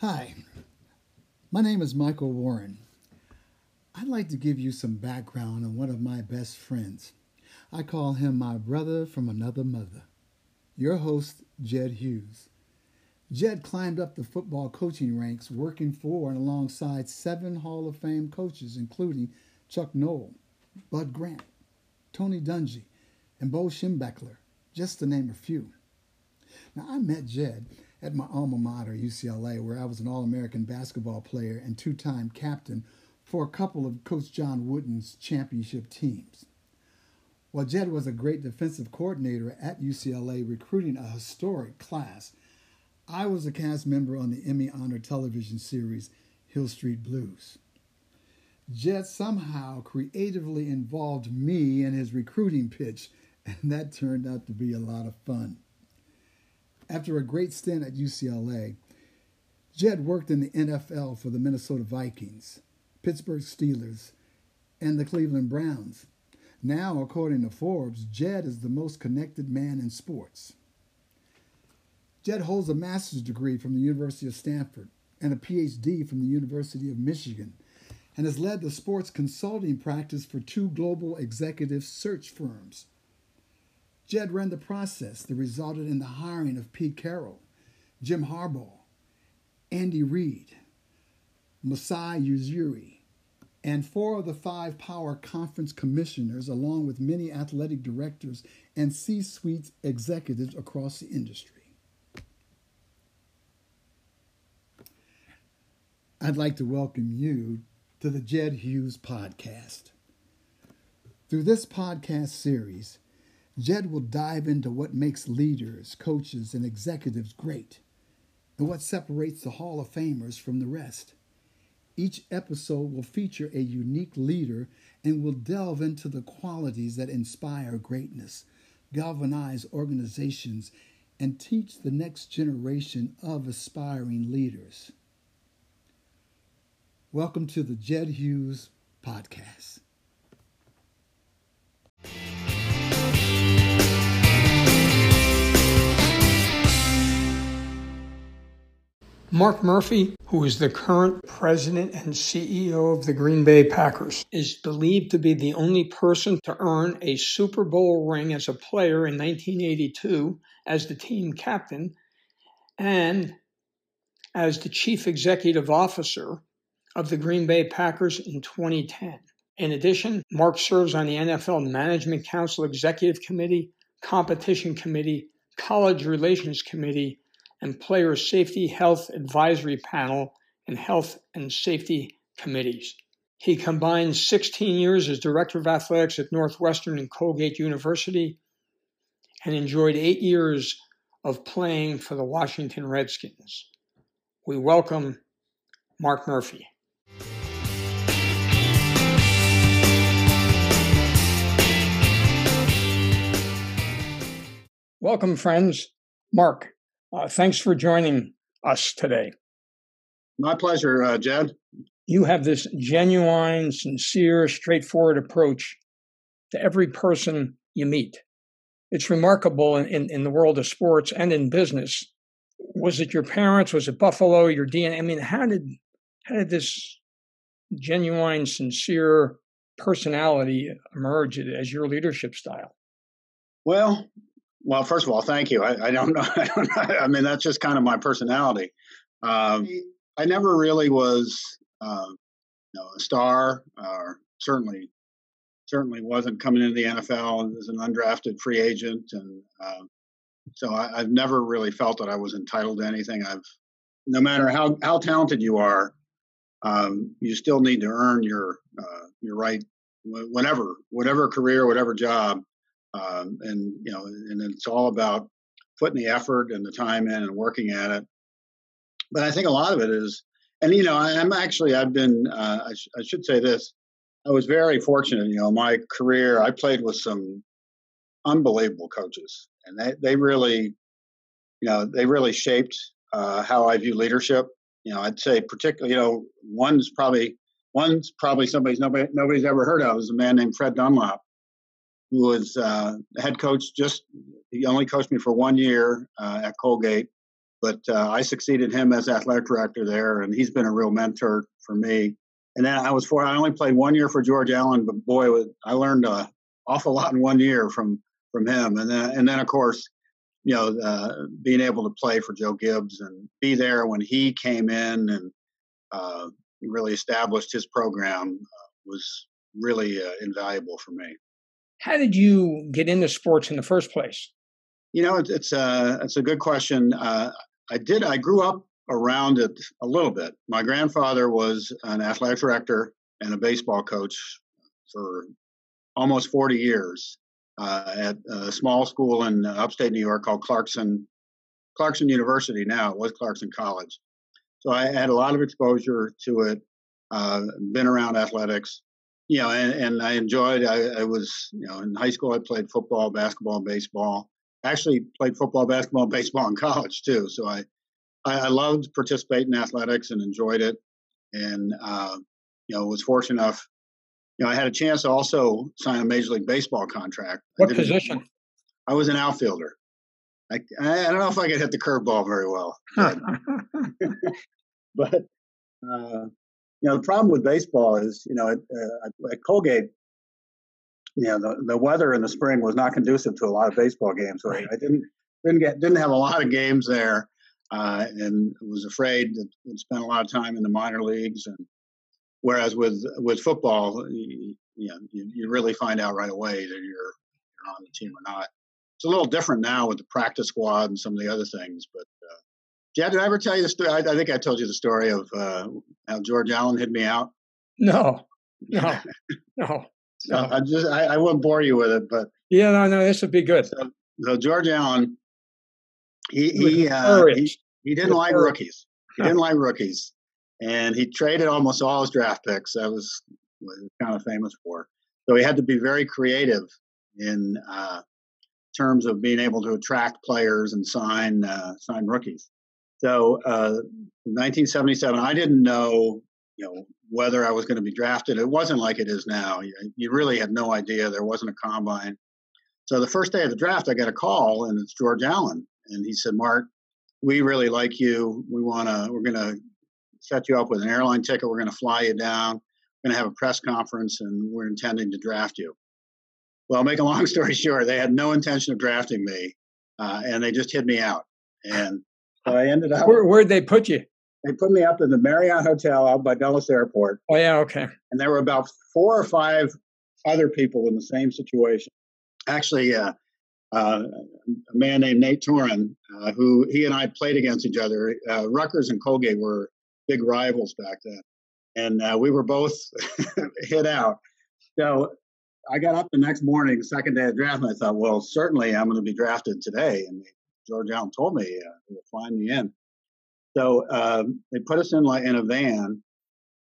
Hi, my name is Michael Warren. I'd like to give you some background on one of my best friends. I call him my brother from another mother. Your host, Jed Hughes. Jed climbed up the football coaching ranks working for and alongside seven Hall of Fame coaches, including Chuck Noll, Bud Grant, Tony Dungy, and Bo Schembechler, just to name a few. Now, I met Jed at my alma mater, UCLA, where I was an All American basketball player and two time captain for a couple of Coach John Wooden's championship teams. While Jed was a great defensive coordinator at UCLA, recruiting a historic class, I was a cast member on the Emmy honored television series Hill Street Blues. Jed somehow creatively involved me in his recruiting pitch, and that turned out to be a lot of fun. After a great stint at UCLA, Jed worked in the NFL for the Minnesota Vikings, Pittsburgh Steelers, and the Cleveland Browns. Now, according to Forbes, Jed is the most connected man in sports. Jed holds a master's degree from the University of Stanford and a PhD from the University of Michigan and has led the sports consulting practice for two global executive search firms. Jed ran the process that resulted in the hiring of Pete Carroll, Jim Harbaugh, Andy Reid, Masai Ujiri, and four of the five Power Conference commissioners, along with many athletic directors and C suite executives across the industry. I'd like to welcome you to the Jed Hughes Podcast. Through this podcast series, Jed will dive into what makes leaders, coaches, and executives great, and what separates the Hall of Famers from the rest. Each episode will feature a unique leader and will delve into the qualities that inspire greatness, galvanize organizations, and teach the next generation of aspiring leaders. Welcome to the Jed Hughes Podcast. Mark Murphy, who is the current president and CEO of the Green Bay Packers, is believed to be the only person to earn a Super Bowl ring as a player in 1982 as the team captain and as the chief executive officer of the Green Bay Packers in 2010. In addition, Mark serves on the NFL Management Council Executive Committee, Competition Committee, College Relations Committee, and Player Safety Health Advisory Panel and Health and Safety Committees. He combines 16 years as Director of Athletics at Northwestern and Colgate University and enjoyed eight years of playing for the Washington Redskins. We welcome Mark Murphy. Welcome, friends. Mark, uh, thanks for joining us today. My pleasure, uh, Jed. You have this genuine, sincere, straightforward approach to every person you meet. It's remarkable in, in, in, the world of sports and in business. Was it your parents? Was it Buffalo? Your DNA? I mean, how did how did this genuine, sincere personality emerge as your leadership style? Well, well, first of all, thank you. I, I don't know. I, don't. I mean, that's just kind of my personality. Um, I never really was, uh, you know, a star, or certainly, certainly wasn't coming into the NFL as an undrafted free agent, and uh, so I, have never really felt that I was entitled to anything. I've, no matter how how talented you are, um, you still need to earn your uh, your right, whatever whatever career, whatever job um, and you know, and it's all about putting the effort and the time in and working at it. But I think a lot of it is, and you know, I'm actually I've been uh, I, sh- I should say this. I was very fortunate. You know, my career I played with some unbelievable coaches, and they they really, you know, they really shaped uh, how I view leadership. You know, I'd say particularly, you know, one's probably one's probably somebody's nobody nobody's ever heard of is a man named Fred Dunlap who was uh, head coach. Just he only coached me for one year uh, at Colgate, but uh, I succeeded him as athletic director there, and he's been a real mentor for me. And then I was for I only played one year for George Allen, but boy, I learned an awful lot in one year from from him. And then and then of course, you know, uh, being able to play for Joe Gibbs and be there when he came in and uh, really established his program uh, was really uh, invaluable for me. How did you get into sports in the first place? You know, it's it's a uh, it's a good question. Uh, I did. I grew up around it a little bit. My grandfather was an athletic director and a baseball coach for almost 40 years uh, at a small school in upstate New York called Clarkson Clarkson University. Now it was Clarkson College. So I had a lot of exposure to it. Uh, been around athletics, you know, and, and I enjoyed. I, I was, you know, in high school I played football, basketball, baseball. Actually, played football, basketball, baseball in college too. So I I, I loved participating in athletics and enjoyed it, and uh, you know was fortunate enough. You know, I had a chance to also sign a major league baseball contract. What I position? I was an outfielder. I, I don't know if I could hit the curveball very well, but, but uh, you know the problem with baseball is you know at, uh, at Colgate, you know the, the weather in the spring was not conducive to a lot of baseball games. So right. I didn't didn't get didn't have a lot of games there uh, and was afraid that would spend a lot of time in the minor leagues. And whereas with with football, you, you, know, you, you really find out right away that you're you're on the team or not. It's a little different now with the practice squad and some of the other things. But yeah, did I ever tell you the story? I, I think I told you the story of uh, how George Allen hid me out. No, no, no. So I just I, I won't bore you with it, but yeah, no, no, this would be good. So, so George Allen he he, uh, he, he didn't like rookies. He didn't like rookies, and he traded almost all his draft picks. That was what he was kind of famous for. So he had to be very creative in uh, terms of being able to attract players and sign uh, sign rookies. So uh, 1977, I didn't know you know whether I was going to be drafted. It wasn't like it is now. You, you really had no idea. There wasn't a combine. So the first day of the draft, I got a call, and it's George Allen, and he said, "Mark, we really like you. We want to. We're going to set you up with an airline ticket. We're going to fly you down. We're going to have a press conference, and we're intending to draft you." Well, make a long story short, they had no intention of drafting me, uh, and they just hid me out. And so I ended up. Where, where'd they put you? They put me up in the Marriott Hotel out by Dulles Airport. Oh yeah, okay. And there were about four or five other people in the same situation. Actually, uh, uh, a man named Nate Torin, uh, who he and I played against each other. Uh, Rutgers and Colgate were big rivals back then, and uh, we were both hit out. So I got up the next morning, second day of draft, and I thought, well, certainly I'm going to be drafted today. And George Allen told me uh, he would fly me in. So um, they put us in like in a van,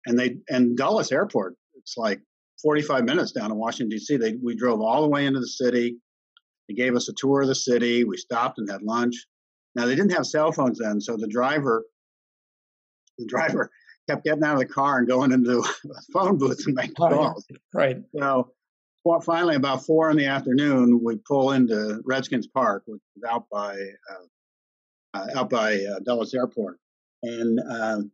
and they and Dulles Airport. It's like 45 minutes down in Washington D.C. They we drove all the way into the city they gave us a tour of the city. We stopped and had lunch. Now they didn't have cell phones then, so the driver, the driver kept getting out of the car and going into a phone booth and making calls. Right. So well, finally, about four in the afternoon, we pull into Redskins Park, which is out by uh, uh, out by uh, Dulles Airport, and um,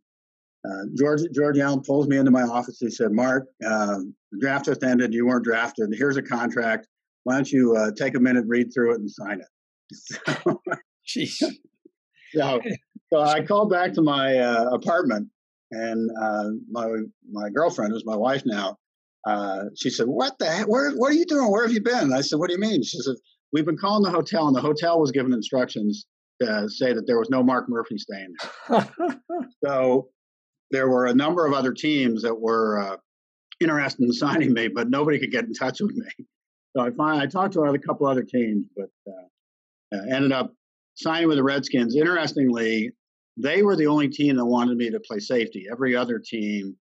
uh, George George Allen pulls me into my office. He said, "Mark, um, the draft just ended. You weren't drafted. Here's a contract why don't you uh, take a minute, read through it, and sign it? So, Jeez. so, so I called back to my uh, apartment, and uh, my my girlfriend, who's my wife now, uh, she said, "What the heck? Where what are you doing? Where have you been?" I said, "What do you mean?" She said, "We've been calling the hotel, and the hotel was given instructions to say that there was no Mark Murphy staying there." so there were a number of other teams that were uh, interested in signing me, but nobody could get in touch with me. So I find I talked to a couple other teams, but uh, uh, ended up signing with the Redskins. Interestingly, they were the only team that wanted me to play safety. Every other team,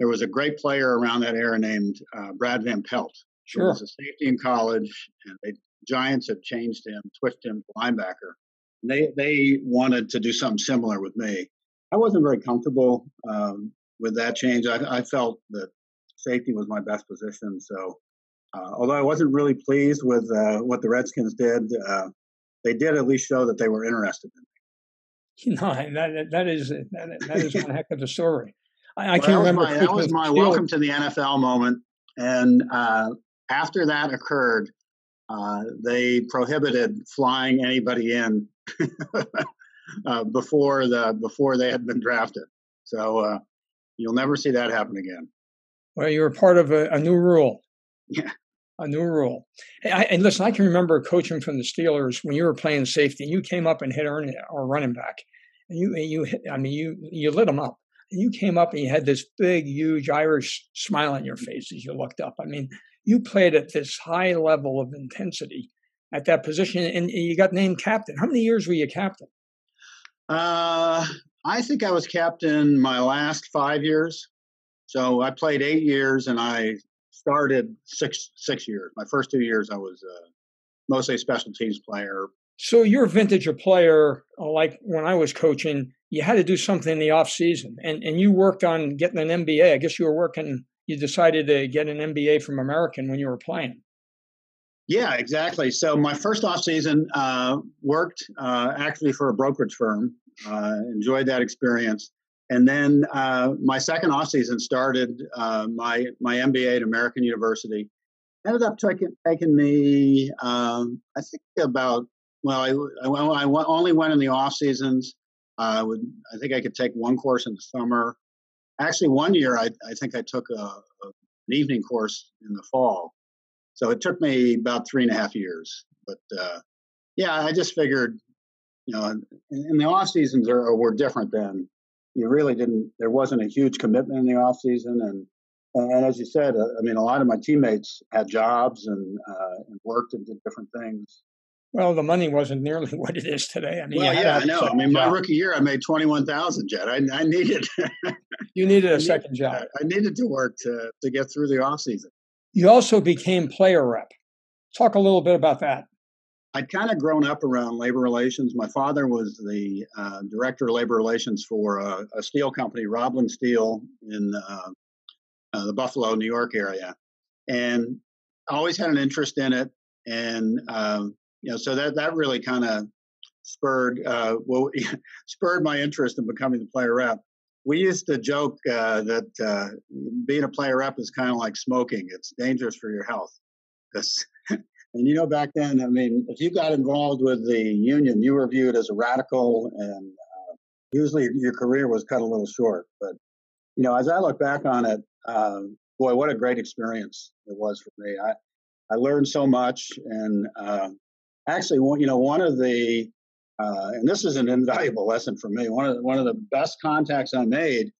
there was a great player around that era named uh, Brad Van Pelt. Sure. He was a safety in college, and the Giants had changed him, switched him to linebacker. They they wanted to do something similar with me. I wasn't very comfortable um, with that change. I, I felt that safety was my best position, so uh, although I wasn't really pleased with uh, what the Redskins did, uh, they did at least show that they were interested in me. You know, that that is that, that is one heck of a story. I, I Well, can't remember. my, that was my Steelers- welcome to the NFL moment. And uh, after that occurred, uh, they prohibited flying anybody in uh, before the before they had been drafted. So uh, you'll never see that happen again. Well, you were part of a, a new rule. Yeah. A new rule. Hey, I, and listen, I can remember coaching from the Steelers when you were playing safety. You came up and hit or, or running back, and you and you hit, I mean you you lit them up. And you came up and you had this big, huge Irish smile on your face as you looked up. I mean, you played at this high level of intensity at that position, and you got named captain. How many years were you captain? Uh, I think I was captain my last five years. So I played eight years, and I started six six years. My first two years, I was uh, mostly a special teams player. So you're a vintage a player, uh, like when I was coaching, you had to do something in the off season, and and you worked on getting an MBA. I guess you were working. You decided to get an MBA from American when you were playing. Yeah, exactly. So my first off season uh, worked uh, actually for a brokerage firm. Uh, enjoyed that experience, and then uh, my second off season started uh, my my MBA at American University. Ended up taking taking me, um, I think about well, I, I, I only went in the off seasons. I would I think I could take one course in the summer. Actually, one year I I think I took a, a an evening course in the fall. So it took me about three and a half years. But uh, yeah, I just figured, you know, and, the off seasons are were different then. You really didn't. There wasn't a huge commitment in the off season, and and as you said, uh, I mean, a lot of my teammates had jobs and uh, and worked and did different things. Well, the money wasn't nearly what it is today. I mean, well, yeah, I know. I mean, my job. rookie year, I made twenty one thousand. Jed, I, I needed, you needed a second job. I needed to work to to get through the off season. You also became player rep. Talk a little bit about that. I'd kind of grown up around labor relations. My father was the uh, director of labor relations for a, a steel company, Roblin Steel, in uh, uh, the Buffalo, New York area, and I always had an interest in it. And um, you know, so that that really kind of spurred uh, well spurred my interest in becoming the player rep. We used to joke uh, that uh, being a player rep is kind of like smoking; it's dangerous for your health. 'Cause- and you know, back then, I mean, if you got involved with the union, you were viewed as a radical, and uh, usually your career was cut a little short. But you know, as I look back on it, um, boy, what a great experience it was for me. I I learned so much, and um, actually, one, you know, one of the uh, and this is an invaluable lesson for me. One of the, one of the best contacts I made.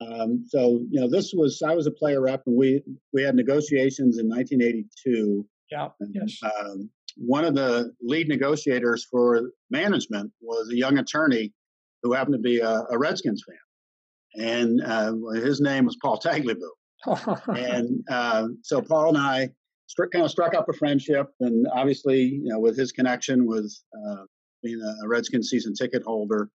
Um, so you know, this was I was a player rep, and we we had negotiations in 1982. Yeah. Yes. Um, one of the lead negotiators for management was a young attorney who happened to be a, a Redskins fan, and uh, his name was Paul Tagliabue. and uh, so Paul and I kind of struck up a friendship, and obviously, you know, with his connection with uh, being a, Redskins season ticket holder,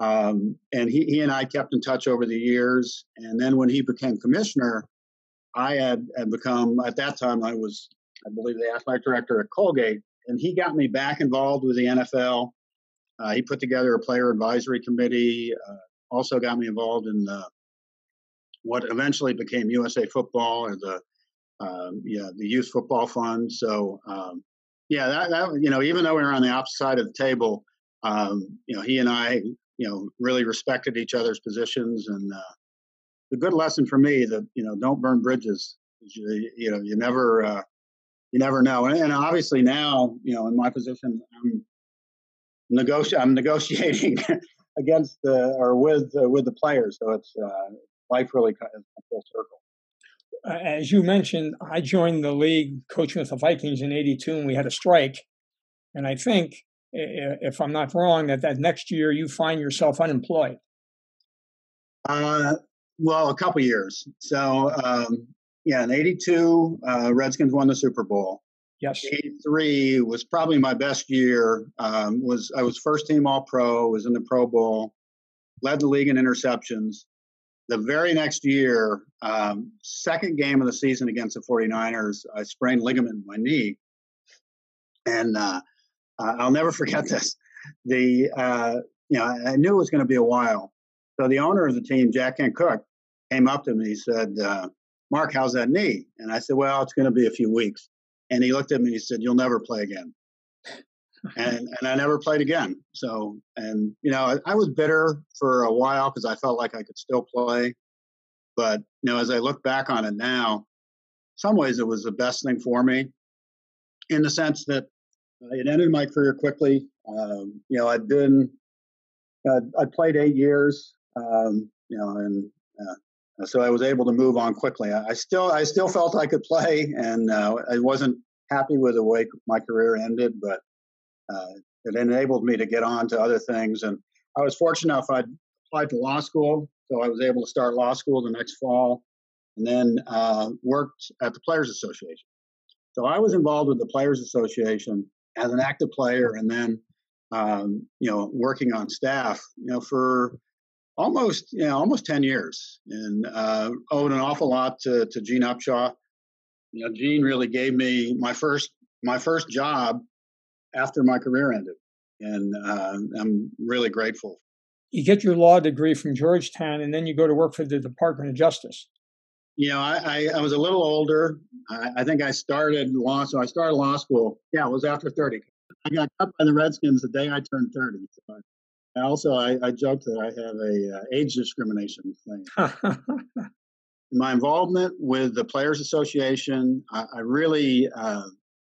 um, and he, he and I kept in touch over the years. And then when he became commissioner, I had, had become at that time I was, I believe, the athletic director at Colgate, and he got me back involved with the NFL. Uh, he put together a player advisory committee. Uh, also got me involved in the what eventually became USA Football or the um, yeah the youth football fund. So um, yeah, that, that you know even though we were on the opposite side of the table, um, you know he and I you know really respected each other's positions and uh, the good lesson for me that you know don't burn bridges. You, you know you never uh, you never know and, and obviously now you know in my position I'm negoti- I'm negotiating against the or with uh, with the players so it's uh, life really comes full circle. Uh, as you mentioned, I joined the league coaching with the Vikings in '82, and we had a strike. And I think, if I'm not wrong, that that next year you find yourself unemployed. Uh, well, a couple years. So, um, yeah, in '82, uh, Redskins won the Super Bowl. Yes. '83 was probably my best year. Um, was I was first team All Pro, was in the Pro Bowl, led the league in interceptions. The very next year, um, second game of the season against the 49ers, I sprained ligament in my knee, and uh, I'll never forget this. The uh, you know, I, knew it was going to be a while. So the owner of the team, Jack Kent Cooke, came up to me. He said, uh, "Mark, how's that knee?" And I said, "Well, it's going to be a few weeks." And he looked at me. and He said, "You'll never play again." And and I never played again. So and you know I, I was bitter for a while because I felt like I could still play, but you know as I look back on it now, some ways it was the best thing for me, in the sense that it ended my career quickly. Um, you know I'd been uh, I played eight years, um, you know, and uh, so I was able to move on quickly. I, I, still I still felt I could play, and uh, I wasn't happy with the way my career ended, but uh, it enabled me to get on to other things. And I was fortunate enough, I applied to law school, so I was able to start law school the next fall, and then uh, worked at the Players Association. So I was involved with the Players Association as an active player, and then um, you know working on staff, you know for almost you know almost 10 years and uh, owed an awful lot to, to gene upshaw you know gene really gave me my first my first job after my career ended, and uh, I'm really grateful. You get your law degree from Georgetown, and then you go to work for the Department of Justice. You know, I, I, I was a little older. I, I, think I started law, so I started law school. Yeah, it was after 30. I got cut by the Redskins the day I turned 30. So I, also, I, I joked that I have a uh, age discrimination thing. My involvement with the Players Association, I, I really uh,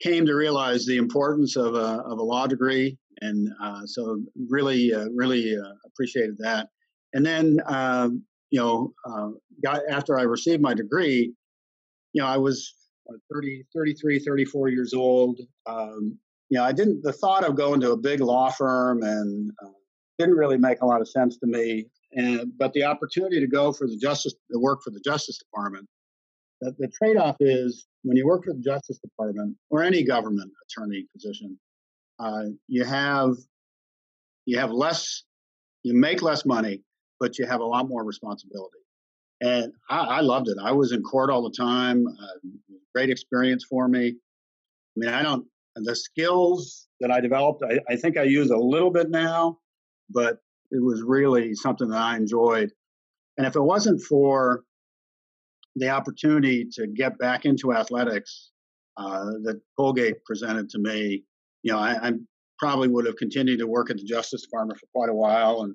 came to realize the importance of a, of a law degree. And uh, so really, uh, really uh, appreciated that. And then, um, you know, uh, got after I received my degree, you know, I was 30, 33, 34 years old. Um, you know, I didn't, the thought of going to a big law firm and uh, didn't really make a lot of sense to me. And, but the opportunity to go for the justice, to work for the Justice Department the, the trade off is when you work for the Justice Department or any government attorney position, uh, you have you have less, you make less money, but you have a lot more responsibility. And I, I loved it. I was in court all the time. Uh, great experience for me. I mean, I don't the skills that I developed. I, I think I use a little bit now, but it was really something that I enjoyed. And if it wasn't for the opportunity to get back into athletics uh, that Colgate presented to me, you know, I, I, probably would have continued to work at the Justice Department for quite a while, and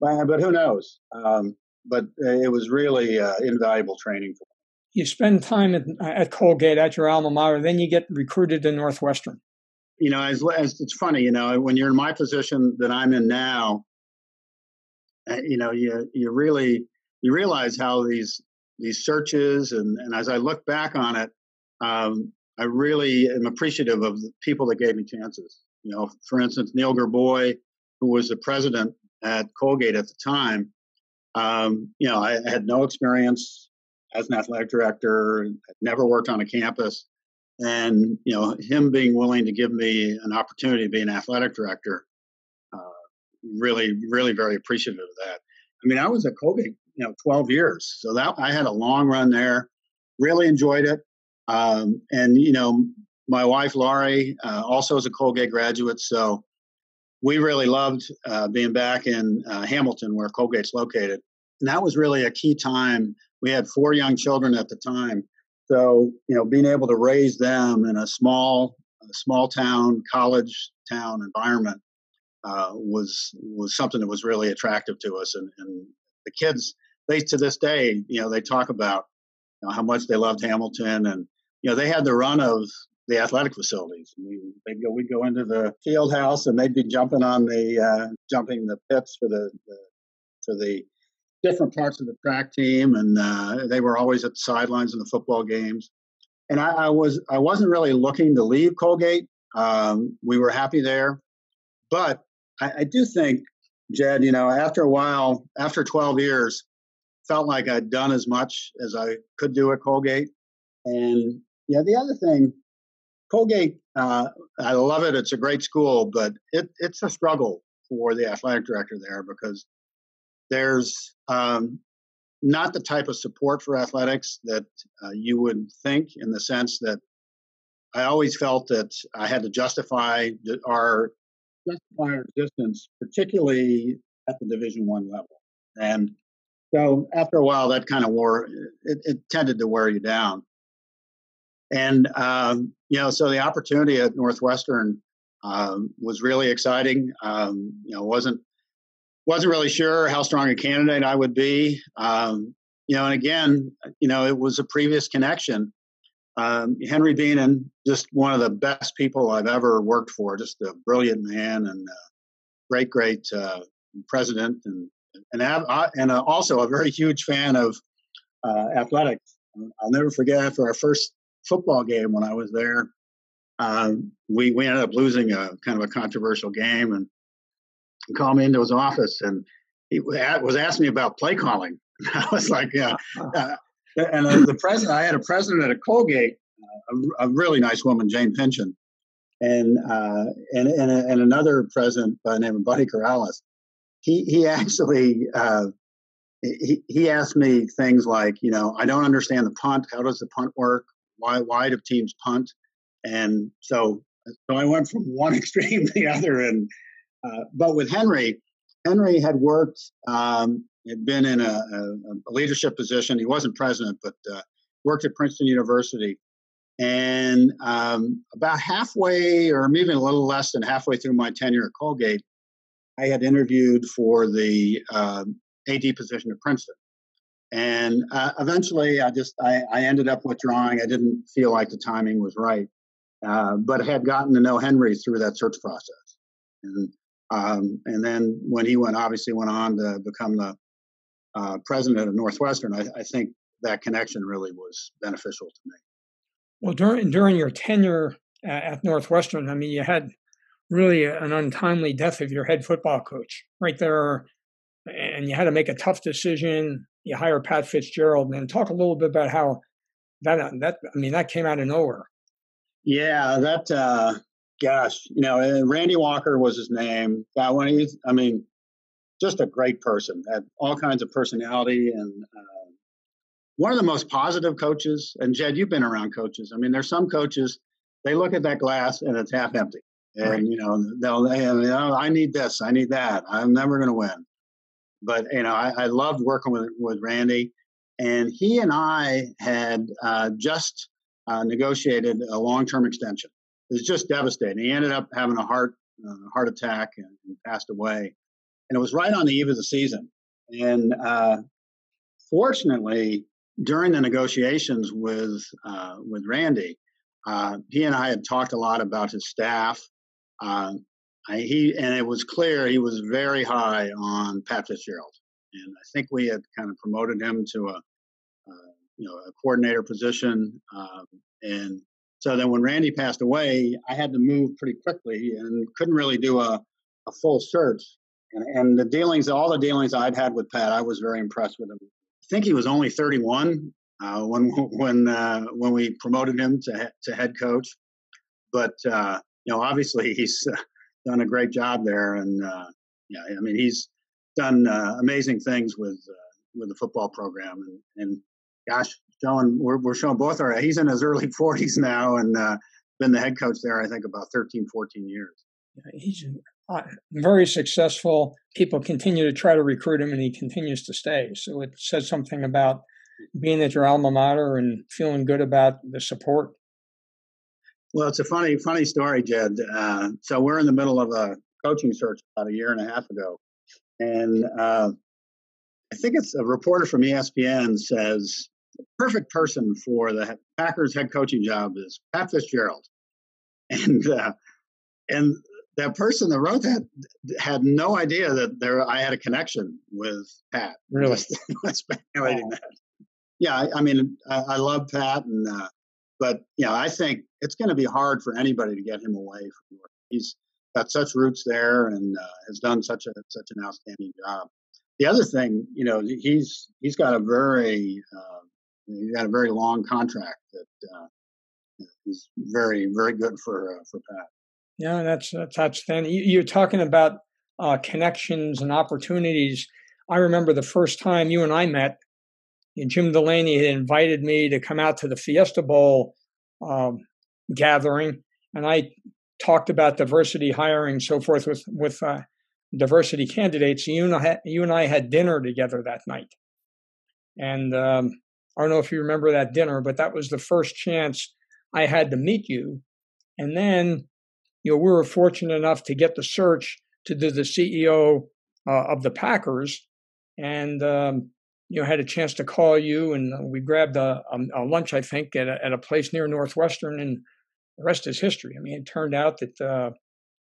but, but who knows? Um, but it was really uh, invaluable training for me. You spend time at, at, Colgate at your alma mater, then you get recruited to Northwestern. You know, as, as it's funny, you know, when you're in my position that I'm in now, uh, you know, you you really you realize how these these searches, and, and as I look back on it, um, I really am appreciative of the people that gave me chances. You know, for instance, Neil Grabois, who was the president at Colgate at the time, um, you know, I had no experience as an athletic director, had never worked on a campus, and you know, him being willing to give me an opportunity to be an athletic director, uh, really, really very appreciative of that. I mean, I was at Colgate you know 12 years. So that i had a long run there really enjoyed it. Um, and you know my wife laurie uh, also is a colgate graduate so we really loved uh, being back in uh, hamilton where colgate's located. And that was really a key time. We had four young children at the time. So you know being able to raise them in a small small town college town environment uh, was was something that was really attractive to us and, and the kids they to this day, you know, they talk about you know, how much they loved Hamilton, and you know, they had the run of the athletic facilities. I mean, they'd go, we'd go into the field house, and they'd be jumping on the uh, jumping the pits for the, the for the different parts of the track team, and uh, they were always at the sidelines in the football games. And I, I was I wasn't really looking to leave Colgate. Um, we were happy there, but I, I do think, Jed, you know, after a while, after 12 years, felt like I'd done as much as I could do at Colgate. And yeah, the other thing, Colgate, uh, I love it. It's a great school, but it, it's a struggle for the athletic director there because there's um, not the type of support for athletics that uh, you would think, in the sense that I always felt that I had to justify our justify our existence, particularly at the Division One level. And so after a while, that kind of wore it, it tended to wear you down. And um, you know, so the opportunity at Northwestern um, was really exciting. Um, you know, wasn't wasn't really sure how strong a candidate I would be. Um, you know, and again, you know, it was a previous connection. Um, Henry Bienen, just one of the best people I've ever worked for, just a brilliant man and uh, great, great uh, president, and and uh, and also a very huge fan of uh, athletics. I'll never forget after our first football game when I was there, um, we we ended up losing a kind of a controversial game, and he called me into his office and he was asking me about play calling. I was like, yeah. And uh, the president, I had a president at a Colgate, uh, a, a, really nice woman, Jane Pinchin, and uh, and and, and, another president by the name of Buddy Karelis. He he actually uh, he he asked me things like, you know, I don't understand the punt. How does the punt work? Why why do teams punt? And so so I went from one extreme to the other, and uh, but with Henry, Henry had worked, um, had been in a, a, a, leadership position. He wasn't president, but uh, worked at Princeton University. And um, about halfway, or maybe a little less than halfway through my tenure at Colgate, I had interviewed for the um, AD position at Princeton. And uh, eventually, I just I, I, ended up withdrawing. I didn't feel like the timing was right, uh, but had gotten to know Henry through that search process. And um, and then when he went, obviously went on to become the uh, president of Northwestern, I, I, think that connection really was beneficial to me. Well, during during your tenure at Northwestern, I mean, you had really an untimely death of your head football coach right there, and you had to make a tough decision. You hire Pat Fitzgerald, and talk a little bit about how that that I mean that came out of nowhere. Yeah, that uh, gosh, you know, Randy Walker was his name. That one, I mean, just a great person. Had all kinds of personality and uh, one of the most positive coaches. And Jed, you've been around coaches. I mean, there's some coaches they look at that glass and it's half empty, and right. you know they'll they, you know, I need this, I need that. I'm never going to win. But you know, I, I loved working with with Randy, and he and I had uh, just uh, negotiated a long term extension It was just devastating. He ended up having a heart uh, heart attack and, and, passed away. And it was right on the eve of the season. And uh, fortunately, during the negotiations with uh, with Randy, uh, he and I had talked a lot about his staff. Uh, I, he and it was clear he was very high on Pat Fitzgerald, and I think we had kind of promoted him to a uh, you know a coordinator position, um, and so then when Randy passed away, I had to move pretty quickly and couldn't really do a, a full search. And, and the dealings, all the dealings I'd had with Pat, I was very impressed with him. I think he was only 31 uh, when when uh, when we promoted him to to head coach. But uh, you know, obviously he's uh, done a great job there, and uh, yeah, I mean he's done uh, amazing things with with the football program, and, and gosh, showing we're, we're showing both our he's in his early 40s now and been the head coach there i think about 13 14 years Yeah, he's uh, very successful. People continue to try to recruit him and he continues to stay. So it says something about being at your alma mater and feeling good about the support. Well it's a funny funny story jed. Uh, so we're in the middle of a coaching search about a year and a half ago. And uh, I think it's a reporter from ESPN says the perfect person for the Packers head coaching job is Pat Fitzgerald, and uh, and that person that wrote that had no idea that there I had a connection with Pat. Really, speculating that. Yeah, I, I mean, I, I, love Pat, and uh, but you know, I think it's going to be hard for anybody to get him away from York. He's got such roots there and uh, has done such a such an outstanding job. The other thing, you know, he's he's got a very uh, he got a very long contract that uh, is very very good for uh, for Pat. Yeah, that's that's outstanding. You're talking about uh, connections and opportunities. I remember the first time you and I met. and Jim Delaney had invited me to come out to the Fiesta Bowl um, gathering, and I talked about diversity hiring, so forth, with with uh, diversity candidates. You and I had, you and I had dinner together that night, and um, I don't know if you remember that dinner, but that was the first chance I had to meet you. And then, you know, we were fortunate enough to get the search to do the CEO uh, of the Packers, and um, you know had a chance to call you, and we grabbed a, a, a lunch, I think, at a, at a place near Northwestern, and the rest is history. I mean, it turned out that uh,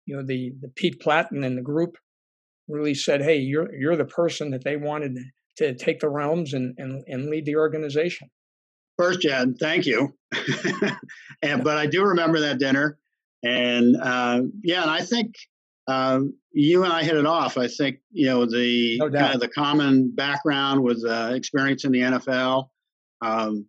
you know the the Pete Platten and the group really said, "Hey, you're you're the person that they wanted to take the realms and and, and lead the organization." First, Jed, thank you. and but I do remember that dinner, and uh, yeah, and I think um, you and I hit it off. I think you know the no kind of the common background with uh, experience in the NFL. Um,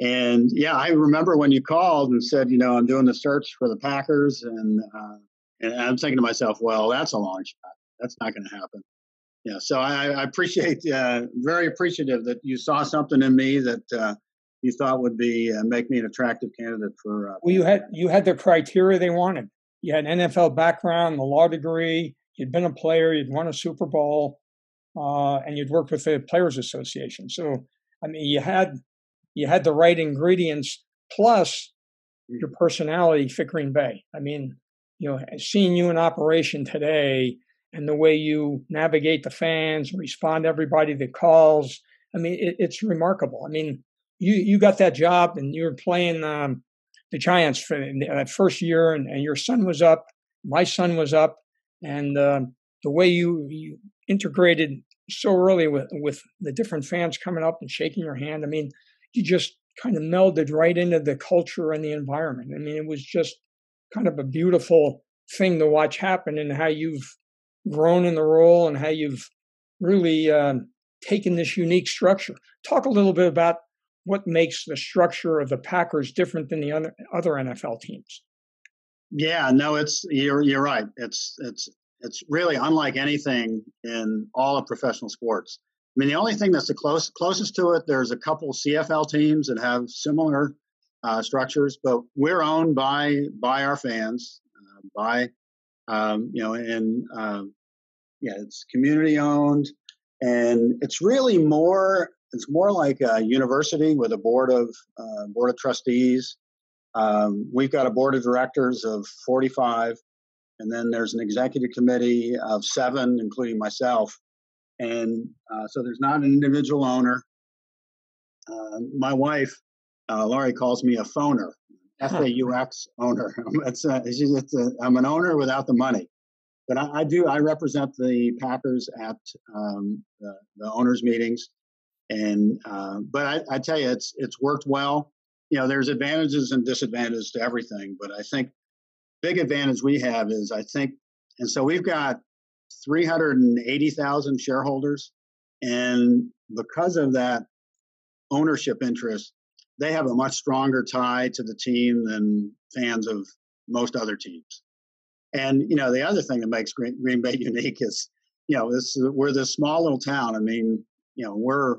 and yeah, I remember when you called and said, you know, I'm doing the search for the Packers, and uh, and I'm thinking to myself, well, that's a long shot. That's not going to happen. Yeah, so I, I appreciate, uh, very appreciative that you saw something in me that uh, you thought would be uh, make me an attractive candidate for. Uh, well, you had you had the criteria they wanted. You had an NFL background, a law degree. You'd been a player. You'd won a Super Bowl, uh, and you'd worked with the Players Association. So, I mean, you had you had the right ingredients plus your personality fit Green Bay. I mean, you know, seeing you in operation today and the way you navigate the fans, respond to everybody that calls. I mean, it, it's remarkable. I mean, you you got that job and you were playing um, the Giants for that first year, and, and, your son was up, my son was up, and uh, the way you, you integrated so early with with the different fans coming up and shaking your hand. I mean, you just kind of melded right into the culture and the environment. I mean, it was just kind of a beautiful thing to watch happen and how you've grown in the role and how you've really uh, taken this unique structure. Talk a little bit about what makes the structure of the Packers different than the other, other NFL teams. Yeah, no, it's you're you're right. It's it's it's really unlike anything in all of professional sports. I mean, the only thing that's the close, closest to it, there's a couple CFL teams that have similar uh, structures, but we're owned by by our fans, uh, by um, you know, and uh, yeah, it's community owned, and it's really more. It's more like a university with a board of uh, board of trustees. Um, we've got a board of directors of 45, and then there's an executive committee of seven, including myself and uh, so there's not an individual owner. Uh, my wife, uh, Laurie, calls me a phoner, F A U X owner. it's, a, it's a, I'm an owner without the money, but I, I do. I represent the Packers at um, the, the, owners' meetings, and uh, but I, I tell you, it's it's worked well. You know, there's advantages and disadvantages to everything, but I think big advantage we have is I think, and so we've got 380,000 shareholders. And because of that ownership interest, they have a much stronger tie to the team than fans of most other teams. And, you know, the other thing that makes Green, Green Bay unique is, you know, this, we're this small little town. I mean, you know, we're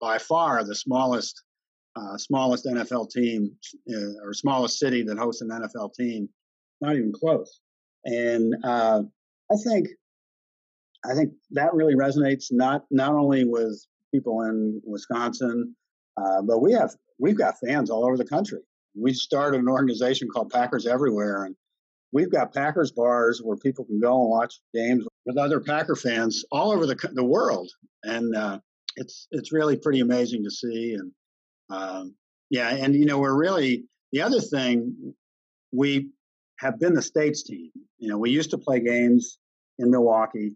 by far the smallest uh, smallest NFL team uh, or smallest city that hosts an NFL team. Not even close. And uh, I think I think that really resonates not not only with people in Wisconsin, uh, but we have we've got fans all over the country. We started an organization called Packers Everywhere, and we've got Packers bars where people can go and watch games with other Packer fans all over the the world, and uh, it's it's really pretty amazing to see. And um, yeah, and you know we're really the other thing we have been the states team. You know, we used to play games in Milwaukee,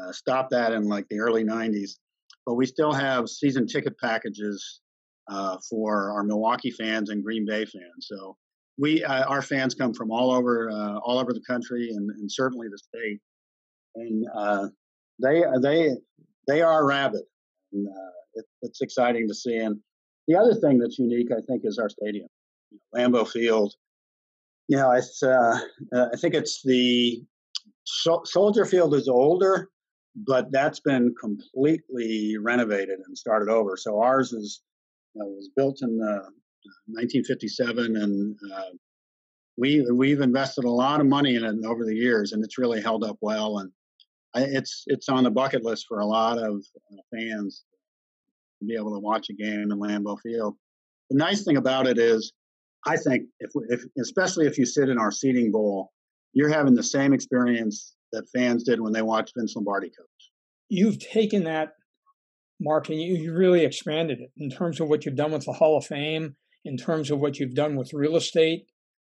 uh, stopped that in like the early 90s, but we still have season ticket packages uh, for our Milwaukee fans and Green Bay fans. So we, uh, our fans come from all over, uh, all over the country and, and certainly the state, and uh, they, they, they are rabid. And, uh, it, it's exciting to see. And the other thing that's unique, I think, is our stadium, Lambeau Field you know, it's uh, uh, I think it's the so- Soldier Field is older, but that's been completely renovated and started over. So ours is you know, was built in uh, 1957, and uh, we we've invested a lot of money in it over the years, and it's really held up well. And It's it's on the bucket list for a lot of uh, fans to be able to watch a game in Lambeau Field. The nice thing about it is, I think if, if especially if you sit in our seating bowl, you're having the same experience that fans did when they watched Vince Lombardi coach. You've taken that, Mark, and you, you really expanded it in terms of what you've done with the Hall of Fame, in terms of what you've done with real estate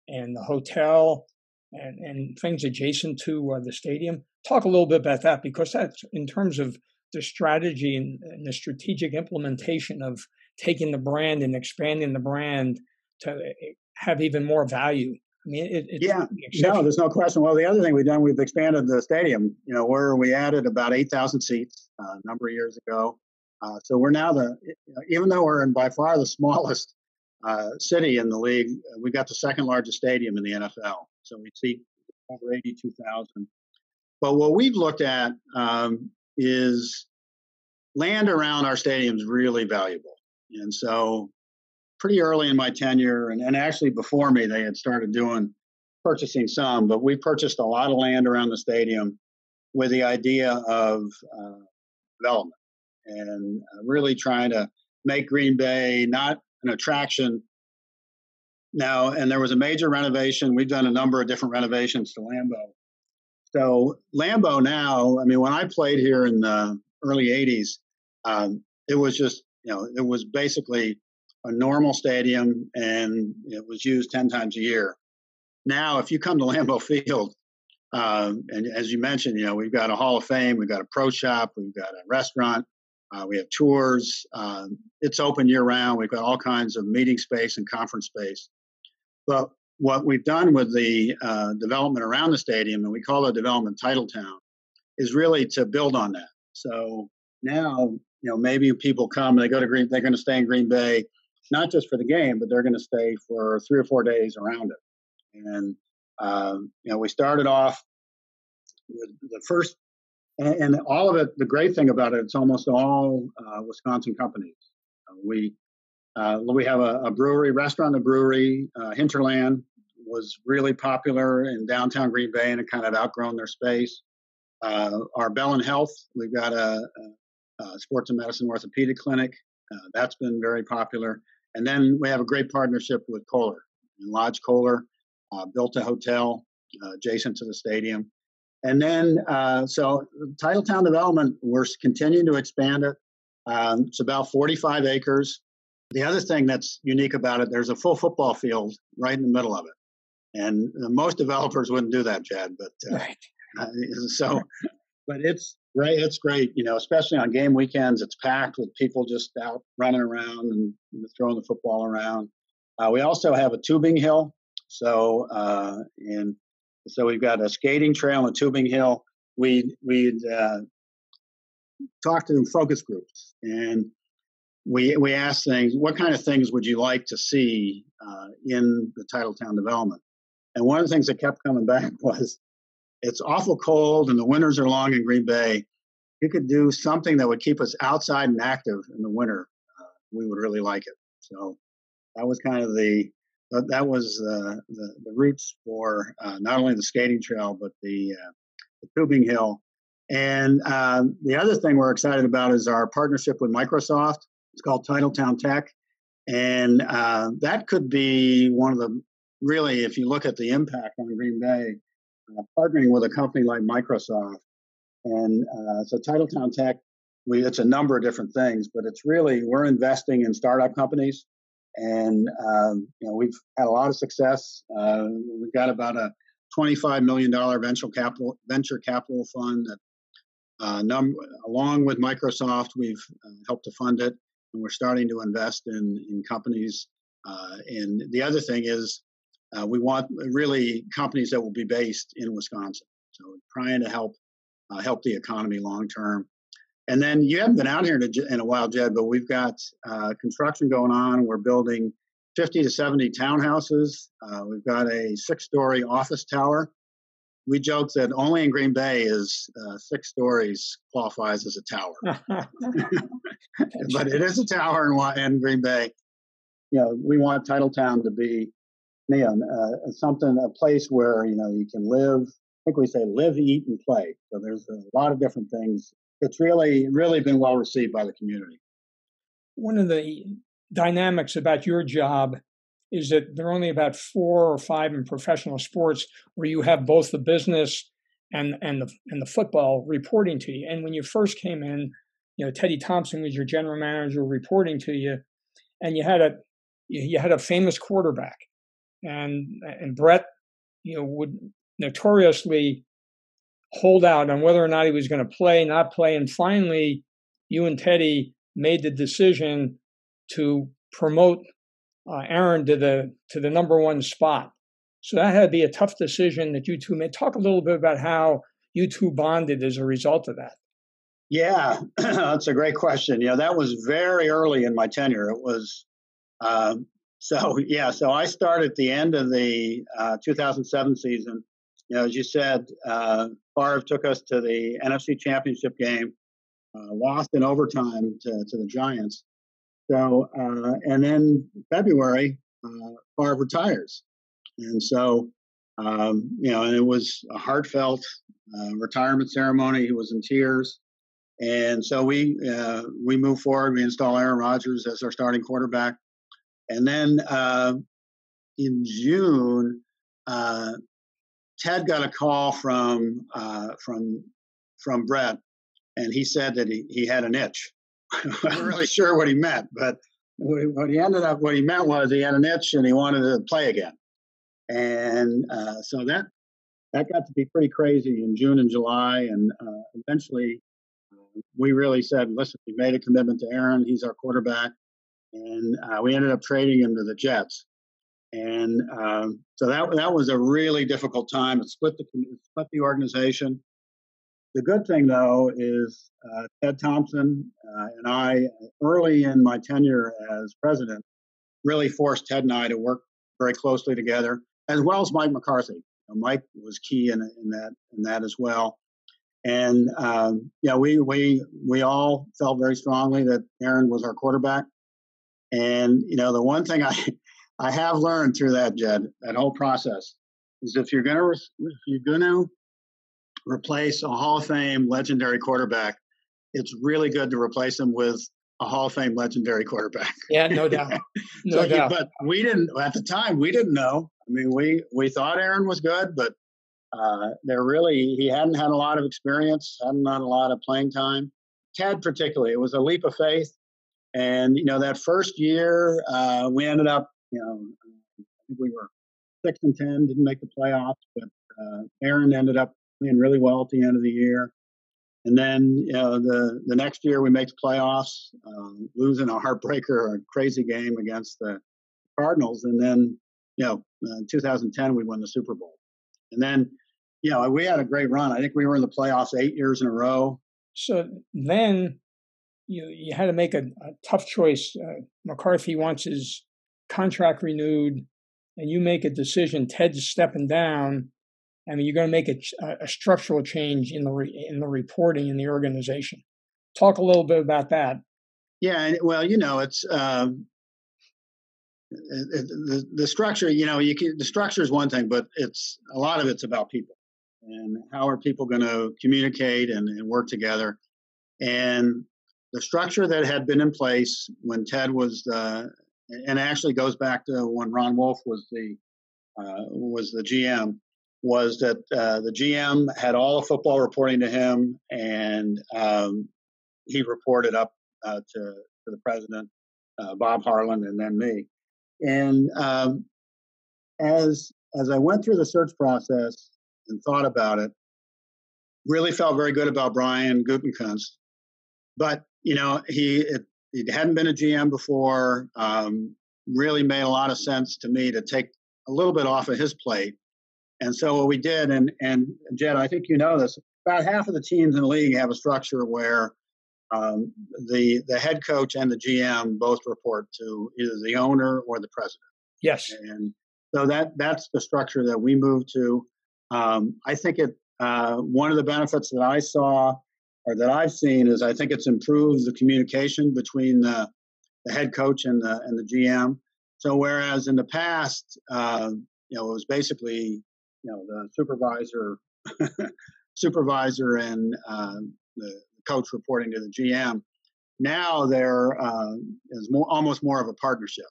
and the hotel and, and things adjacent to uh, the stadium. Talk a little bit about that because that's in terms of the strategy and, and the strategic implementation of taking the brand and expanding the brand to eh, have even more value. I mean, it, it's yeah, no, there's no question. Well, the other thing we've done, we've expanded the stadium. You know, where we added about eight thousand seats uh, a number of years ago. Uh, so we're now the, even though we're in by far the smallest uh, city in the league, we've got the second largest stadium in the NFL. So we seat over eighty-two thousand. But what we've looked at um, is land around our stadium is really valuable. And so, pretty early in my tenure, and, and actually before me, they had started doing purchasing some, but we purchased a lot of land around the stadium with the idea of uh, development and uh, really trying to make Green Bay not an attraction. Now, and there was a major renovation. We've done a number of different renovations to Lambeau. So Lambeau now, I mean, when I played here in the early '80s, um, it was just you know it was basically a normal stadium and it was used 10 times a year. Now, if you come to Lambeau Field, um, and as you mentioned, you know we've got a Hall of Fame, we've got a pro shop, we've got a restaurant, uh, we have tours. Um, it's open year round. We've got all kinds of meeting space and conference space. But what we've done with the uh, development around the stadium, and we call it development Titletown, is really to build on that. So now, you know, maybe people come, and they go to Green, they're going to stay in Green Bay, not just for the game, but they're going to stay for three or four days around it. And um, you know, we started off with the first, and, and, all of it. The great thing about it, it's almost all uh, Wisconsin companies. Uh, we uh, we have a, a, brewery, restaurant, a brewery, uh, Hinterland, was really popular in downtown Green Bay and had kind of outgrown their space. Uh, our Bellin Health, we've got a, a, a sports and medicine orthopedic clinic. Uh, that's been very popular. And then we have a great partnership with Kohler. And Lodge Kohler uh, built a hotel uh, adjacent to the stadium. And then, uh, so Titletown Development, we're continuing to expand it. Um, it's about 45 acres. The other thing that's unique about it, there's a full football field right in the middle of it. And uh, most developers wouldn't do that, Jed. But uh, right. uh, so, but it's great. It's great, you know, especially on game weekends. It's packed with people just out running around and throwing the football around. Uh, we also have a tubing hill. So, uh, and so we've got a skating trail and tubing hill. We we uh, talked to focus groups and we we asked things. What kind of things would you like to see uh, in the Titletown development? And one of the things that kept coming back was it's awful cold and the winters are long in Green Bay. You could do something that would keep us outside and active in the winter. Uh, we would really like it. So that was kind of the that was uh, the the roots for uh, not only the skating trail but the, uh, the tubing hill. And um, the other thing we're excited about is our partnership with Microsoft. It's called Titletown Tech, and uh, that could be one of the really, if you look at the impact on Green Bay, uh, partnering with a company like Microsoft, and uh, so Titletown Tech, we it's a number of different things, but it's really we're investing in startup companies, and um, you know we've had a lot of success. Uh, we've got about a twenty-five million dollar venture capital venture capital fund that, uh, num- along with Microsoft, we've uh, helped to fund it, and we're starting to invest in in companies. Uh, and the other thing is uh, we want really companies that will be based in Wisconsin. So trying to help uh, help the economy long term. And then you haven't been out here in a, while, Jed, but we've got uh, construction going on. We're building 50 to 70 townhouses. Uh, we've got a six-story office tower. We joke that only in Green Bay is uh, six stories qualifies as a tower, but it is a tower in, in Green Bay. You know, we want Titletown to be know, uh, something, a place where, you know, you can live. I think we say live, eat, and play. So there's a lot of different things. It's really, really been well received by the community. One of the dynamics about your job is that there are only about four or five in professional sports where you have both the business and and the and the football reporting to you. And when you first came in, you know Teddy Thompson was your general manager reporting to you, and you had a you had a famous quarterback, and and Brett, you know, would notoriously hold out on whether or not he was going to play, not play, and finally, you and Teddy made the decision to promote uh, Aaron to the to the number one spot. So that had to be a tough decision that you two made. Talk a little bit about how you two bonded as a result of that. Yeah, that's a great question. You know, that was very early in my tenure. It was um, so yeah. So I started at the end of the uh, 2007 season. You know, as you said, uh, Favre took us to the NFC Championship game, uh, lost in overtime to, to the Giants. So, uh, and then February, uh, Favre retires. And so, um, you know, and it was a heartfelt uh, retirement ceremony. He was in tears. And so we uh, we move forward. We install Aaron Rodgers as our starting quarterback, and then uh, in June, uh, Ted got a call from uh, from from Brett, and he said that he, he had an itch, I'm not really sure what he meant, but what he ended up, what he meant was he had an itch and he wanted to play again. And uh, so that that got to be pretty crazy in June and July. And uh, eventually, uh, we really said, listen, we made a commitment to Aaron. He's our quarterback. And uh, we ended up trading him to the Jets. And um, so that that was a really difficult time. It split the split the organization. The good thing, though, is uh, Ted Thompson uh, and I, early in my tenure as president, really forced Ted and I to work very closely together, as well as Mike McCarthy. You know, Mike was key in, in that in that as well. And um, yeah, we we we all felt very strongly that Aaron was our quarterback. And you know, the one thing I I have learned through that, Jed, that whole process, is if you're gonna if you're gonna replace a Hall of Fame legendary quarterback, it's really good to replace him with a Hall of Fame legendary quarterback. Yeah, no doubt. No so, doubt. But we didn't at the time. We didn't know. I mean, we we thought Aaron was good, but uh, there really he hadn't had a lot of experience, hadn't had a lot of playing time. Ted, particularly, it was a leap of faith. And you know that first year, uh, we ended up, you know, I think we were six and ten, didn't make the playoffs, but uh, Aaron ended up playing really well at the end of the year. And then you know, the the next year we make the playoffs, um, losing a heartbreaker, a crazy game against the Cardinals, and then you know, in 2010 we won the Super Bowl, and then you know we had a great run. I think we were in the playoffs eight years in a row. So then you you had to make a, a tough choice. Uh, McCarthy wants his contract renewed, and you make a decision. Ted's stepping down I mean, you're going to make a, a structural change in the re, in the reporting in the organization. Talk a little bit about that. Yeah, well, you know, it's um, the the structure. You know, you can, the structure is one thing, but it's a lot of it's about people and how are people going to communicate and, and work together. And the structure that had been in place when Ted was, uh, and actually goes back to when Ron Wolf was the uh, was the GM was that uh, the GM had all the football reporting to him, and um, he reported up uh, to, to the president, uh, Bob Harlan, and then me. And um, as as I went through the search process and thought about it, really felt very good about Brian Gutekunst. But you know, he it, he hadn't been a GM before. Um, really made a lot of sense to me to take a little bit off of his plate and so what we did, and and Jed, I think you know this, about half of the teams in the league have a structure where um, the the head coach and the GM both report to either the owner or the president. Yes. And so that that's the structure that we moved to. Um, I think it uh, one of the benefits that I saw or that I've seen is I think it's improved the communication between the, the head coach and the and the GM. So whereas in the past, uh, you know, it was basically you know the supervisor, supervisor and uh, the coach reporting to the GM. Now there uh, is more almost more of a partnership.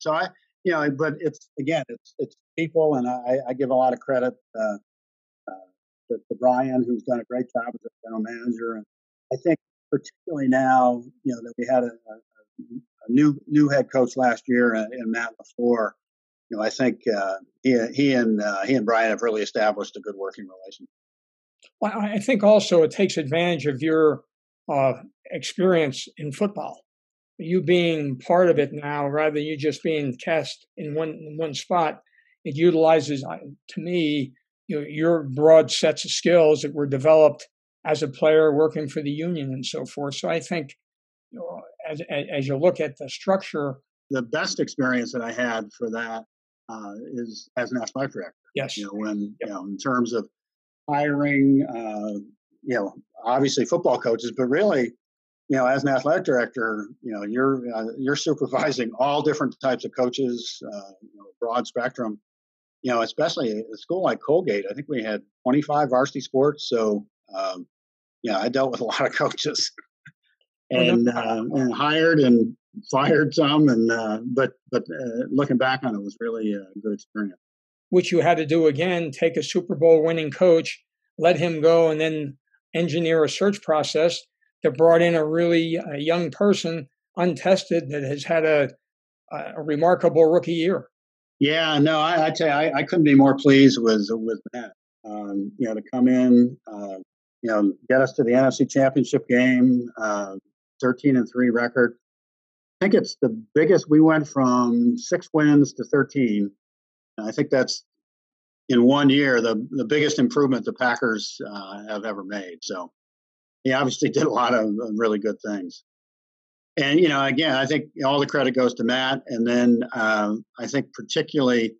So I, you know, but it's again, it's it's people, and I, I give a lot of credit uh, to, to Brian, who's done a great job as a general manager, and I think particularly now, you know, that we had a, a, a new new head coach last year uh, in Matt LaFleur. You know, I think uh, he he and uh, he and Brian have really established a good working relationship. Well, I think also it takes advantage of your uh, experience in football. You being part of it now, rather than you just being cast in one in one spot, it utilizes, to me, you know, your broad sets of skills that were developed as a player working for the union and so forth. So I think, you know, as as you look at the structure, the best experience that I had for that uh, is as an athletic director. Yes, you know, when yep. you know, in terms of hiring, uh, you know, obviously football coaches, but really, you know, as an athletic director, you know, you're uh, you're supervising all different types of coaches, uh, you know, broad spectrum. You know, especially a school like Colgate, I think we had 25 varsity sports. So, um, yeah, I dealt with a lot of coaches, and uh, and hired and fired some, and uh, but but uh, looking back on it, was really a good experience which you had to do again take a Super Bowl winning coach, let him go, and then engineer a search process that brought in a really a young person, untested, that has had a, a remarkable rookie year. Yeah, no, I, I tell you, I, I, couldn't be more pleased with with that. Um, you know, to come in, uh, you know, get us to the NFC Championship game, uh, thirteen and three record. I think it's the biggest. We went from six wins to thirteen I think that's in one year the the biggest improvement the Packers uh, have ever made. So he obviously did a lot of really good things. And you know, again, I think all the credit goes to Matt, and then um, I think particularly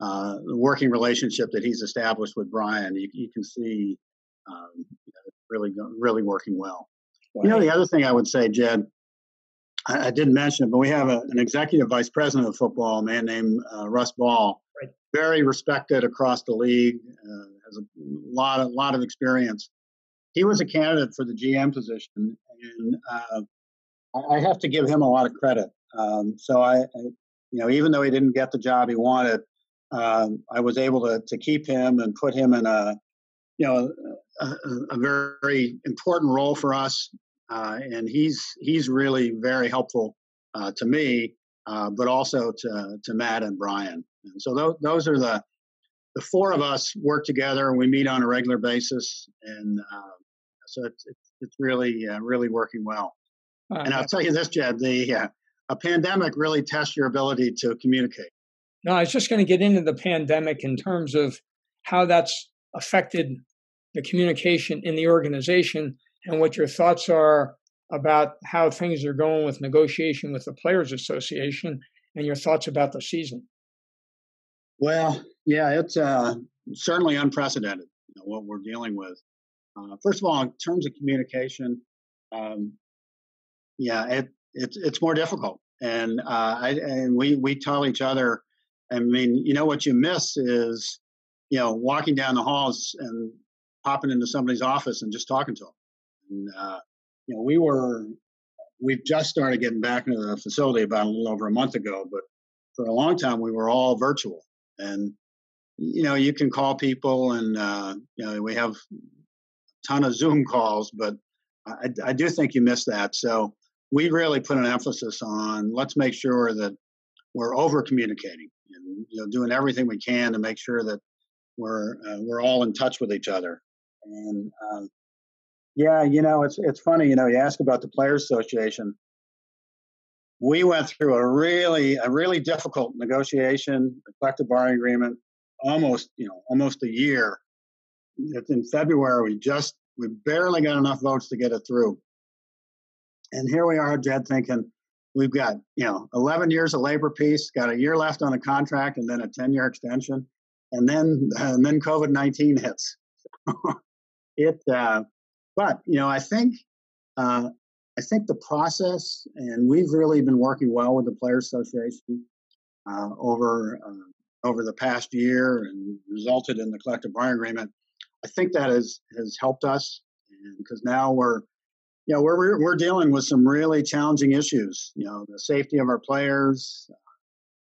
uh, the working relationship that he's established with Brian. You, you can see um, you know, really really working well. Wow. You know, the other thing I would say, Jed, I, I didn't mention it, but we have a, an executive vice president of football, a man named uh, Russ Ball, right. very respected across the league, uh, has a lot of lot of experience. He was a candidate for the GM position, and uh, I have to give him a lot of credit. Um, so I, I, you know, even though he didn't get the job he wanted, um, I was able to to keep him and put him in a, you know, a, a very important role for us. Uh, and he's he's really very helpful uh, to me, uh, but also to to Matt and Brian. And so th- those are the the four of us work together and we meet on a regular basis, and uh, so it's it's, it's really uh, really working well. And I'll tell you this, Jed, the a pandemic really tests your ability to communicate. No, I was just going to get into the pandemic in terms of how that's affected the communication in the organization and what your thoughts are about how things are going with negotiation with the Players Association and your thoughts about the season. Well, yeah, it's uh, certainly unprecedented you know, what we're dealing with. Uh, first of all, in terms of communication, um, yeah, it, it's it's more difficult, and uh, I, and we we tell each other. I mean, you know what you miss is, you know, walking down the halls and popping into somebody's office and just talking to them. And, uh, you know, we were, we've just started getting back into the facility about a little over a month ago, but for a long time we were all virtual. And, you know, you can call people and, uh, you know, we have a ton of Zoom calls, but I, I do think you miss that. So we really put an emphasis on let's make sure that we're over communicating and, you know, doing everything we can to make sure that we're, uh, we're all in touch with each other. And, um, yeah, you know, it's it's funny. You know, you ask about the Players Association. We went through a really a really difficult negotiation, collective bargaining agreement, almost you know almost a year. It's in February. We just we barely got enough votes to get it through. And here we are, Jed, thinking we've got you know 11 years of labor peace, got a year left on the contract, and then a 10 year extension, and then and then COVID 19 hits. it uh, but you know, I think uh, I think the process, and we've really been working well with the Players Association. uh, over uh, over the past year and resulted in the collective bargaining agreement. I think that has has helped us because now we're you know we're we're dealing with some really challenging issues. You know, the safety of our players,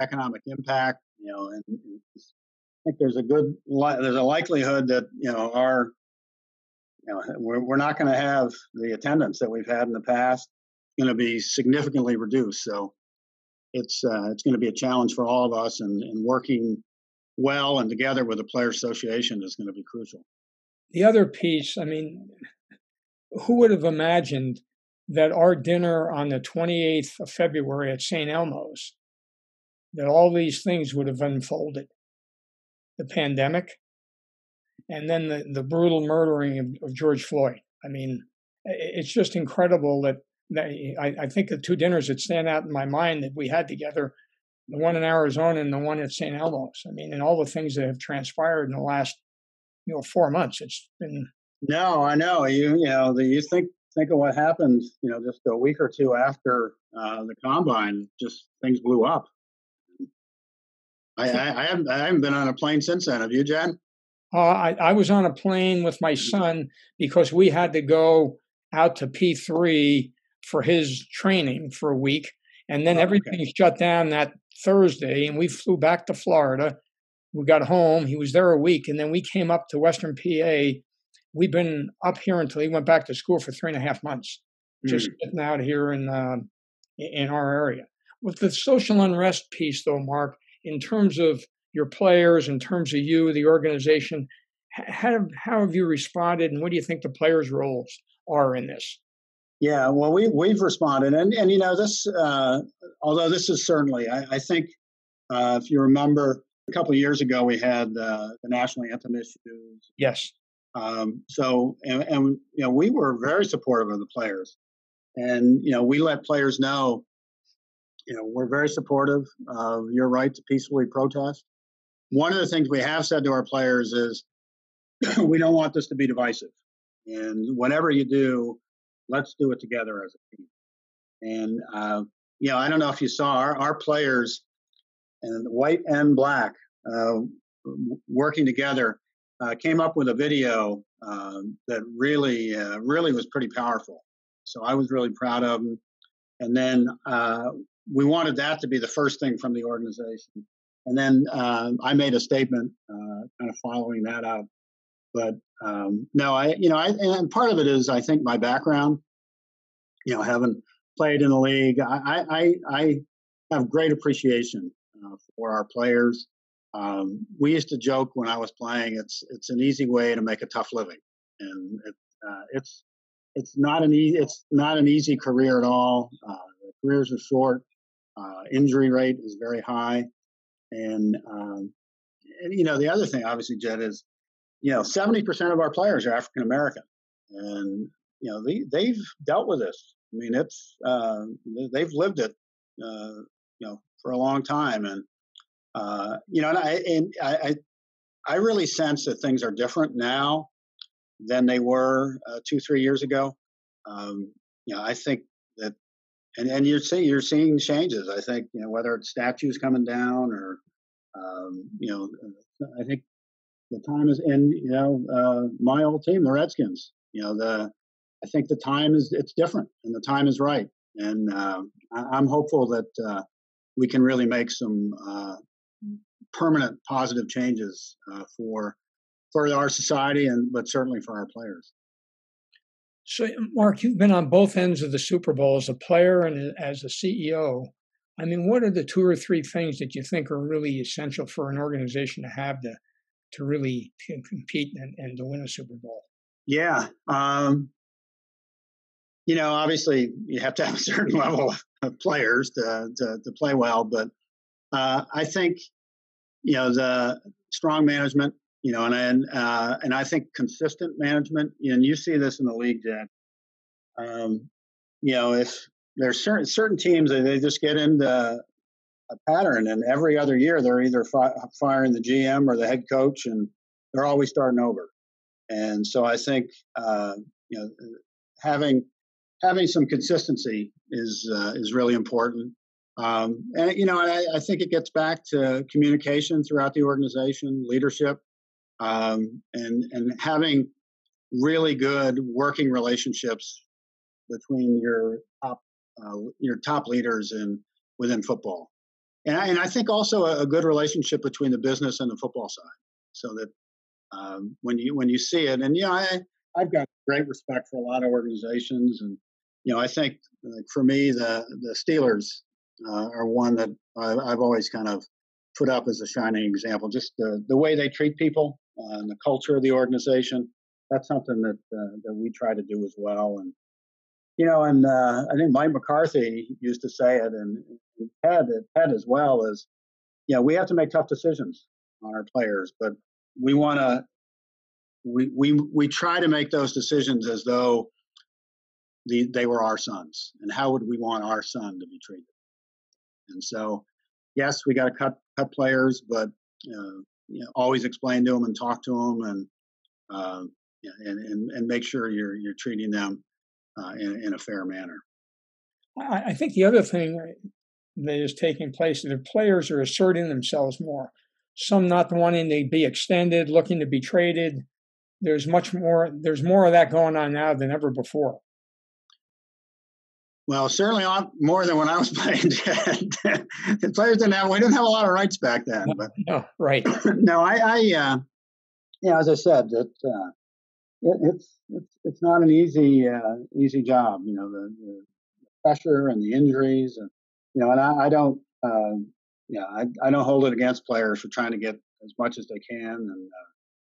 economic impact. You know, and, and I think there's a good there's a likelihood that you know our you know we're we're not going to have the attendance that we've had in the past. Going to be significantly reduced. So it's uh, it's going to be a challenge for all of us, and, and working well and together with the player association is going to be crucial. The other piece, I mean, who would have imagined that our dinner on the 28th of February at St. Elmo's, that all these things would have unfolded? The pandemic, and then the, the brutal murdering of, of George Floyd. I mean, it's just incredible that, that I, I, think the two dinners that stand out in my mind that we had together, the one in Arizona and the one at St. Elmo's. I mean, and all the things that have transpired in the last, you know, four months. It's been no, I know you. You know, the, you think think of what happened. You know, just a week or two after uh, the combine, just things blew up. I, I, I, haven't I haven't been on a plane since then. Have you, Jed? Uh, I, I was on a plane with my mm-hmm. son because we had to go out to P three for his training for a week, and then oh, everything okay. shut down that Thursday, and we flew back to Florida. We got home. He was there a week, and then we came up to Western PA we've been up here until he went back to school for three and a half months, just mm. getting out here in uh, in our area. With the social unrest piece, though, Mark, in terms of your players, in terms of you, the organization, how, how have you responded, and what do you think the players' roles are in this? Yeah, well, we we've responded, and and you know this, uh, although this is certainly, I, I think, uh, if you remember, a couple of years ago we had uh, the national anthem issues. Yes. Um, so, and, and, you know, we were very supportive of the players, and you know, we let players know, you know, we're very supportive of your right to peacefully protest. One of the things we have said to our players is, we don't want this to be divisive, and whatever you do, let's do it together as a team. And uh, you know, I don't know if you saw our, our players and white and black uh, working together uh, came up with a video um, that really, uh, really was pretty powerful. So I was really proud of them. And then uh, we wanted that to be the first thing from the organization. And then uh, I made a statement uh, kind of following that up. But um, no, I, you know, I, and part of it is I think my background, you know, having played in the league, I, I, I have great appreciation uh, for our players um, we used to joke when I was playing. It's it's an easy way to make a tough living, and it, uh, it's it's not an easy it's not an easy career at all. Uh, careers are short. Uh, injury rate is very high, and, um, and you know the other thing, obviously, Jed is you know seventy percent of our players are African American, and you know they they've dealt with this. I mean, it's uh, they've lived it, uh, you know, for a long time, and uh, you know, and I, and I, I really sense that things are different now than they were uh, two, three years ago. Um, you know, I think that, and, and you're seeing you're seeing changes. I think you know whether it's statues coming down or, um, you know, I think the time is, and you know, uh, my old team, the Redskins. You know, the I think the time is it's different, and the time is right, and uh, I, am hopeful that uh, we can really make some uh, permanent positive changes uh, for for our society and but certainly for our players. So, Mark, you've been on both ends of the Super Bowl as a player and as a CEO. I mean, what are the two or three things that you think are really essential for an organization to have to to really compete and, and to win a Super Bowl? Yeah, um, you know, obviously you have to have a certain level of players to to, to play well, but uh, I think you know the strong management you know and and, uh, and i think consistent management and you see this in the league Jack. Um, you know if there's certain certain teams that they just get into a pattern and every other year they're either fi- firing the gm or the head coach and they're always starting over and so i think uh, you know having having some consistency is uh, is really important Um, and you know, I, I, think it gets back to communication throughout the organization, leadership, um, and and having really good working relationships between your top uh, your top leaders in within football, and I, and I think also a, a, good relationship between the business and the football side, so that um, when you when you see it, and you know, I I've got great respect for a lot of organizations, and you know, I think for me the the Steelers uh, are one that I, I've always kind of put up as a shining example. Just the the way they treat people uh, and the culture of the organization. That's something that uh, that we try to do as well. And you know, and uh, I think Mike McCarthy used to say it, and, and Ted Ted as well is, you know, we have to make tough decisions on our players, but we want to we we we try to make those decisions as though the, they were our sons, and how would we want our son to be treated? And so, yes, we got to cut cut players, but uh, you know, always explain to them and talk to them, and uh, and, and and make sure you're you're treating them uh, in, in a fair manner. I, I think the other thing that is taking place is the players are asserting themselves more. Some not wanting to be extended, looking to be traded. There's much more. There's more of that going on now than ever before. Well, certainly more than when I was playing. the players didn't have we didn't have a lot of rights back then. But no, right. no, I, I uh, yeah, as I said, that uh, it, it's it's it's not an easy uh, easy job. You know, the, the, pressure and the injuries, and you know, and I, I don't, uh, yeah, I, I don't hold it against players for trying to get as much as they can. And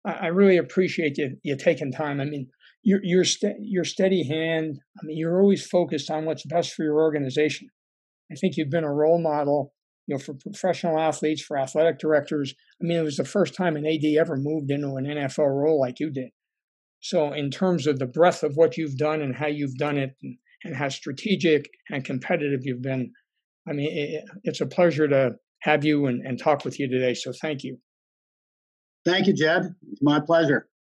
uh, I, I really appreciate you you taking time. I mean, your your your steady hand. I mean, you're always focused on what's best for your organization. I think you've been a role model, you know, for professional athletes, for athletic directors. I mean, it was the first time an AD ever moved into an NFL role like you did. So, in terms of the breadth of what you've done and how you've done it, and, and how strategic and competitive you've been, I mean, it, it's a pleasure to have you and, and talk with you today. So, thank you. Thank you, Jed. It's my pleasure.